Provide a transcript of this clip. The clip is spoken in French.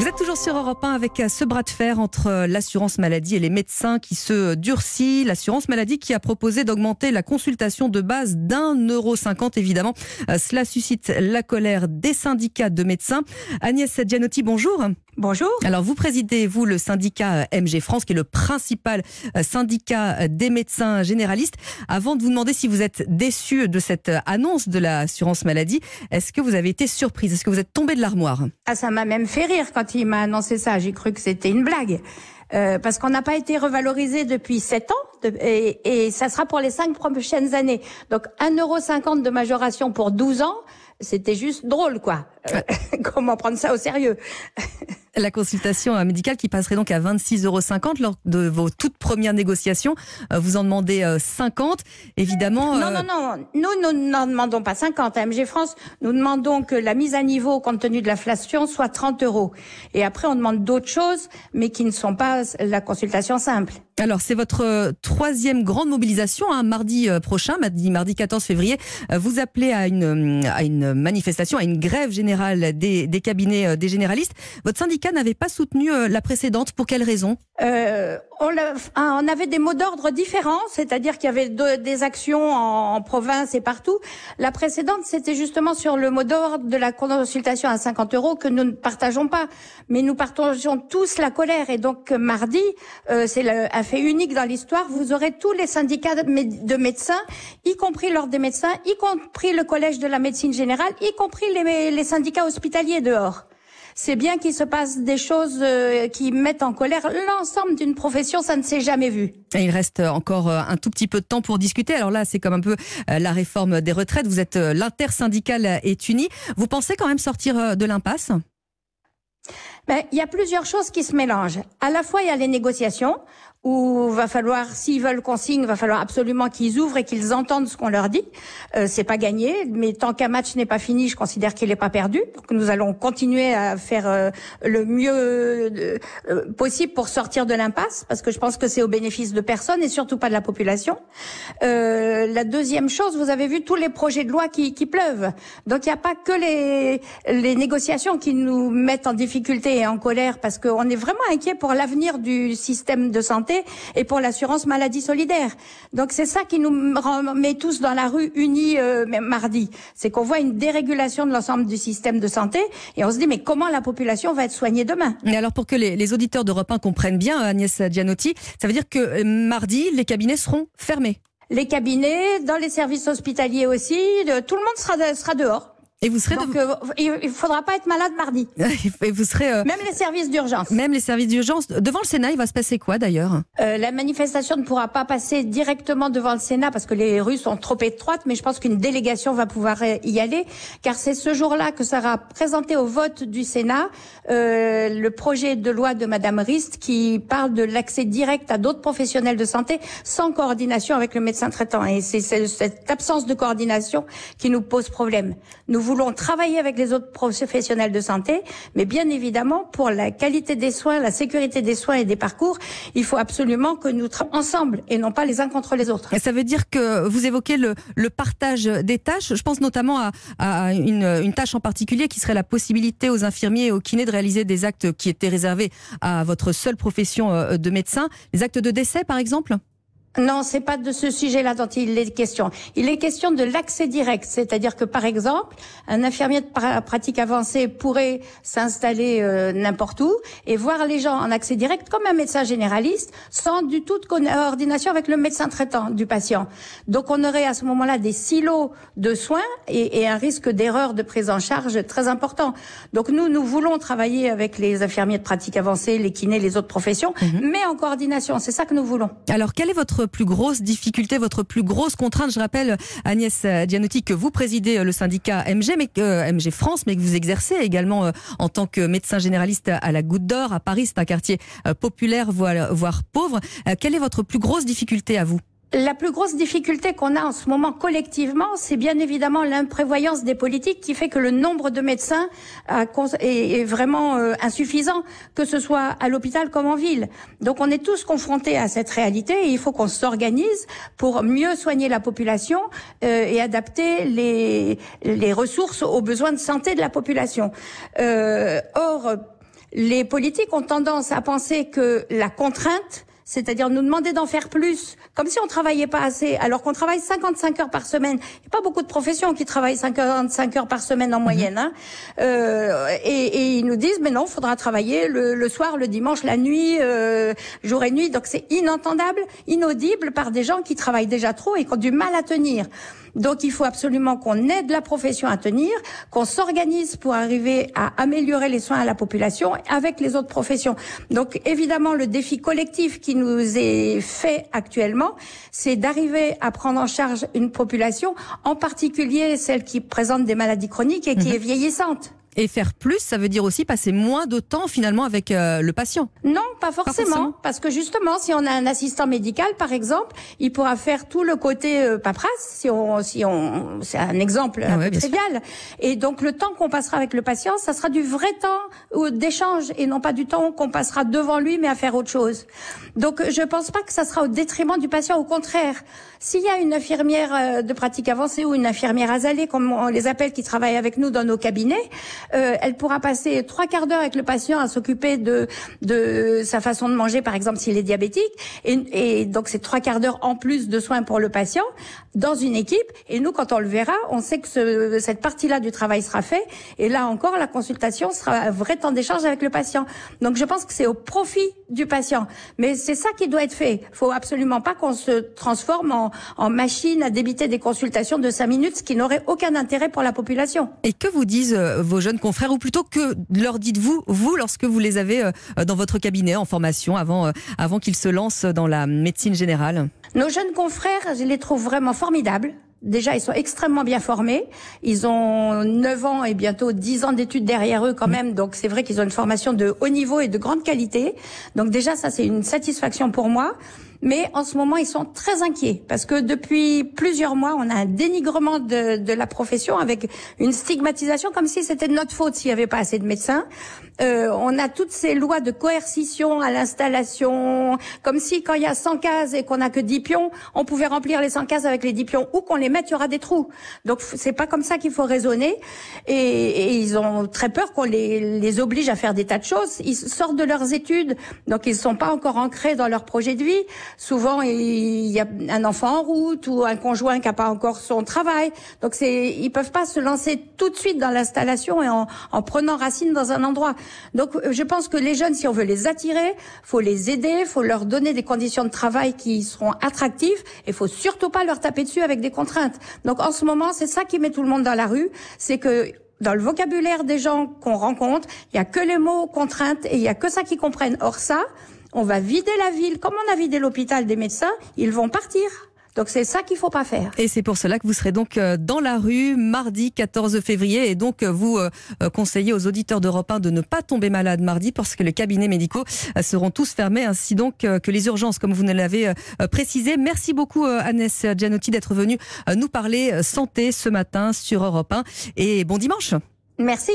Vous êtes toujours sur Europe 1 avec ce bras de fer entre l'assurance maladie et les médecins qui se durcit. L'assurance maladie qui a proposé d'augmenter la consultation de base d'un euro cinquante. Évidemment, cela suscite la colère des syndicats de médecins. Agnès Gianotti, bonjour. Bonjour. Alors vous présidez, vous, le syndicat MG France, qui est le principal syndicat des médecins généralistes. Avant de vous demander si vous êtes déçu de cette annonce de l'assurance maladie, est-ce que vous avez été surprise? Est-ce que vous êtes tombé de l'armoire? Ah, ça m'a même fait rire quand il m'a annoncé ça. J'ai cru que c'était une blague. Euh, parce qu'on n'a pas été revalorisé depuis 7 ans et, et, ça sera pour les 5 prochaines années. Donc 1,50€ de majoration pour 12 ans, c'était juste drôle, quoi. Euh, comment prendre ça au sérieux? La consultation médicale qui passerait donc à 26,50 euros lors de vos toutes premières négociations. Euh, vous en demandez 50, évidemment. Non, non, non. Nous, nous n'en demandons pas 50. À MG France, nous demandons que la mise à niveau, compte tenu de l'inflation, soit 30 euros. Et après, on demande d'autres choses, mais qui ne sont pas la consultation simple. Alors, c'est votre troisième grande mobilisation, hein, mardi prochain, mardi, mardi 14 février. Vous appelez à une, à une manifestation, à une grève générale des, cabinets des généralistes. Votre syndicat n'avait pas soutenu la précédente. Pour quelle raison? Euh, on, on, avait des mots d'ordre différents, c'est-à-dire qu'il y avait de, des actions en, province et partout. La précédente, c'était justement sur le mot d'ordre de la consultation à 50 euros que nous ne partageons pas. Mais nous partageons tous la colère. Et donc mardi, euh, c'est un fait unique dans l'histoire, vous aurez tous les syndicats de, de médecins, y compris l'ordre des médecins, y compris le collège de la médecine générale, y compris les, les syndicats hospitaliers dehors c'est bien qu'il se passe des choses euh, qui mettent en colère l'ensemble d'une profession, ça ne s'est jamais vu. Il reste encore euh, un tout petit peu de temps pour discuter. Alors là, c'est comme un peu euh, la réforme des retraites. Vous êtes l'intersyndicale est unie. Vous pensez quand même sortir de l'impasse? Ben, il y a plusieurs choses qui se mélangent. À la fois, il y a les négociations où va falloir, s'ils veulent qu'on signe, va falloir absolument qu'ils ouvrent et qu'ils entendent ce qu'on leur dit. Euh, c'est pas gagné, mais tant qu'un match n'est pas fini, je considère qu'il n'est pas perdu. Donc nous allons continuer à faire euh, le mieux euh, possible pour sortir de l'impasse, parce que je pense que c'est au bénéfice de personne et surtout pas de la population. Euh, la deuxième chose, vous avez vu tous les projets de loi qui, qui pleuvent. Donc il n'y a pas que les, les négociations qui nous mettent en difficulté et en colère, parce qu'on est vraiment inquiet pour l'avenir du système de santé et pour l'assurance maladie solidaire. Donc c'est ça qui nous met tous dans la rue unis euh, mardi. C'est qu'on voit une dérégulation de l'ensemble du système de santé et on se dit mais comment la population va être soignée demain? Et alors pour que les, les auditeurs d'Europe 1 comprennent bien, Agnès Gianotti, ça veut dire que euh, mardi, les cabinets seront fermés les cabinets, dans les services hospitaliers aussi, tout le monde sera, sera dehors. Et vous serez Donc, euh, il faudra pas être malade mardi. Et vous serez euh, même les services d'urgence. Même les services d'urgence devant le Sénat, il va se passer quoi d'ailleurs? Euh, La manifestation ne pourra pas passer directement devant le Sénat parce que les rues sont trop étroites, mais je pense qu'une délégation va pouvoir y aller, car c'est ce jour-là que sera présenté au vote du Sénat euh, le projet de loi de Madame Rist qui parle de l'accès direct à d'autres professionnels de santé sans coordination avec le médecin traitant. Et c'est cette absence de coordination qui nous pose problème. Nous voulons travailler avec les autres professionnels de santé, mais bien évidemment, pour la qualité des soins, la sécurité des soins et des parcours, il faut absolument que nous travaillions ensemble et non pas les uns contre les autres. Et ça veut dire que vous évoquez le, partage des tâches. Je pense notamment à, à une, une, tâche en particulier qui serait la possibilité aux infirmiers et aux kinés de réaliser des actes qui étaient réservés à votre seule profession euh, de médecin, les actes de décès par exemple? Non, c'est pas de ce sujet-là dont il est question. Il est question de l'accès direct, c'est-à-dire que par exemple, un infirmier de pratique avancée pourrait s'installer euh, n'importe où et voir les gens en accès direct comme un médecin généraliste, sans du tout de coordination avec le médecin traitant du patient. Donc on aurait à ce moment-là des silos de soins et, et un risque d'erreur de prise en charge très important. Donc nous, nous voulons travailler avec les infirmiers de pratique avancée, les kinés, les autres professions, mmh. mais en coordination. C'est ça que nous voulons. Alors quel est votre plus grosse difficulté, votre plus grosse contrainte Je rappelle, Agnès Dianotti, que vous présidez le syndicat MG, mais, euh, MG France, mais que vous exercez également euh, en tant que médecin généraliste à la Goutte d'Or, à Paris. C'est un quartier euh, populaire, voire pauvre. quelle est votre plus grosse difficulté à vous? La plus grosse difficulté qu'on a en ce moment collectivement, c'est bien évidemment l'imprévoyance des politiques qui fait que le nombre de médecins est vraiment insuffisant, que ce soit à l'hôpital comme en ville. Donc on est tous confrontés à cette réalité et il faut qu'on s'organise pour mieux soigner la population euh, et adapter les, ressources aux besoins de santé de la population. Euh, or, les politiques ont tendance à penser que la contrainte c'est-à-dire nous demander d'en faire plus, comme si on travaillait pas assez, alors qu'on travaille 55 heures par semaine. Il n'y a pas beaucoup de professions qui travaillent 55 heures par semaine en moyenne. Hein. Euh, et, et, ils nous disent, mais non, il faudra travailler le, le, soir, le dimanche, la nuit, euh, jour et nuit. Donc c'est inentendable, inaudible par des gens qui travaillent déjà trop et qui ont du mal à tenir. Donc il faut absolument qu'on aide la profession à tenir, qu'on s'organise pour arriver à améliorer les soins à la population avec les autres professions. Donc évidemment, le défi collectif qui nous est fait actuellement, c'est d'arriver à prendre en charge une population, en particulier celle qui présente des maladies chroniques et qui mhm. est vieillissante. Et faire plus, ça veut dire aussi passer moins de temps finalement avec euh, le patient. Non, pas forcément, parce que justement, si on a un assistant médical, par exemple, il pourra faire tout le côté euh, paperasse. Si on, si on, c'est un exemple ah un peu trivial. Et donc le temps qu'on passera avec le patient, ça sera du vrai temps d'échange et non pas du temps qu'on passera devant lui, mais à faire autre chose. Donc je pense pas que ça sera au détriment du patient. Au contraire, s'il y a une infirmière euh, de pratique avancée ou une infirmière azalée, comme on les appelle, qui travaille avec nous dans nos cabinets euh, elle pourra passer trois quarts d'heure avec le patient à s'occuper de de sa façon de manger, par exemple s'il est diabétique, et, et donc c'est trois quarts d'heure en plus de soins pour le patient dans une équipe. Et nous, quand on le verra, on sait que ce, cette partie-là du travail sera fait. Et là encore, la consultation sera un vrai temps d'échange avec le patient. Donc je pense que c'est au profit du patient. Mais c'est ça qui doit être fait. Il faut absolument pas qu'on se transforme en, en machine à débiter des consultations de cinq minutes, ce qui n'aurait aucun intérêt pour la population. Et que vous disent euh, vos jeunes confrères, ou plutôt que leur dites-vous, vous, lorsque vous les avez euh, dans votre cabinet en formation avant, euh, avant qu'ils se lancent dans la médecine générale? Nos jeunes confrères, je les trouve vraiment formidables. Déjà, ils sont extrêmement bien formés. Ils ont 9 ans et bientôt 10 ans d'études derrière eux quand même. Donc, c'est vrai qu'ils ont une formation de haut niveau et de grande qualité. Donc, déjà, ça, c'est une satisfaction pour moi. Mais en ce moment, ils sont très inquiets parce que depuis plusieurs mois, on a un dénigrement de, de la profession avec une stigmatisation comme si c'était de notre faute s'il n'y avait pas assez de médecins. Euh, on a toutes ces lois de coercition à l'installation, comme si quand il y a 100 cases et qu'on a que 10 pions, on pouvait remplir les 100 cases avec les 10 pions ou qu'on les mette, il y aura des trous. Donc c'est pas comme ça qu'il faut raisonner. Et, et, ils ont très peur qu'on les, les oblige à faire des tas de choses. Ils sortent de leurs études, donc ils ne sont pas encore ancrés dans leur projet de vie. Souvent, il y a un enfant en route ou un conjoint qui n'a pas encore son travail. Donc, c'est, ils peuvent pas se lancer tout de suite dans l'installation et en, en prenant racine dans un endroit. Donc, je pense que les jeunes, si on veut les attirer, faut les aider, faut leur donner des conditions de travail qui seront attractives et faut surtout pas leur taper dessus avec des contraintes. Donc, en ce moment, c'est ça qui met tout le monde dans la rue, c'est que dans le vocabulaire des gens qu'on rencontre, il y a que les mots contraintes et il y a que ça qu'ils comprennent. Or ça, on va vider la ville, comme on a vidé l'hôpital des médecins, ils vont partir. Donc c'est ça qu'il faut pas faire. Et c'est pour cela que vous serez donc euh, dans la rue mardi 14 février et donc euh, vous euh, conseillez aux auditeurs d'Europe 1 de ne pas tomber malade mardi parce que les cabinets médicaux seront tous fermés ainsi donc que les urgences comme vous nous l'avez précisé. Merci beaucoup Agnès Gianotti d'être venue nous parler santé ce matin sur Europe 1 et bon dimanche. Merci.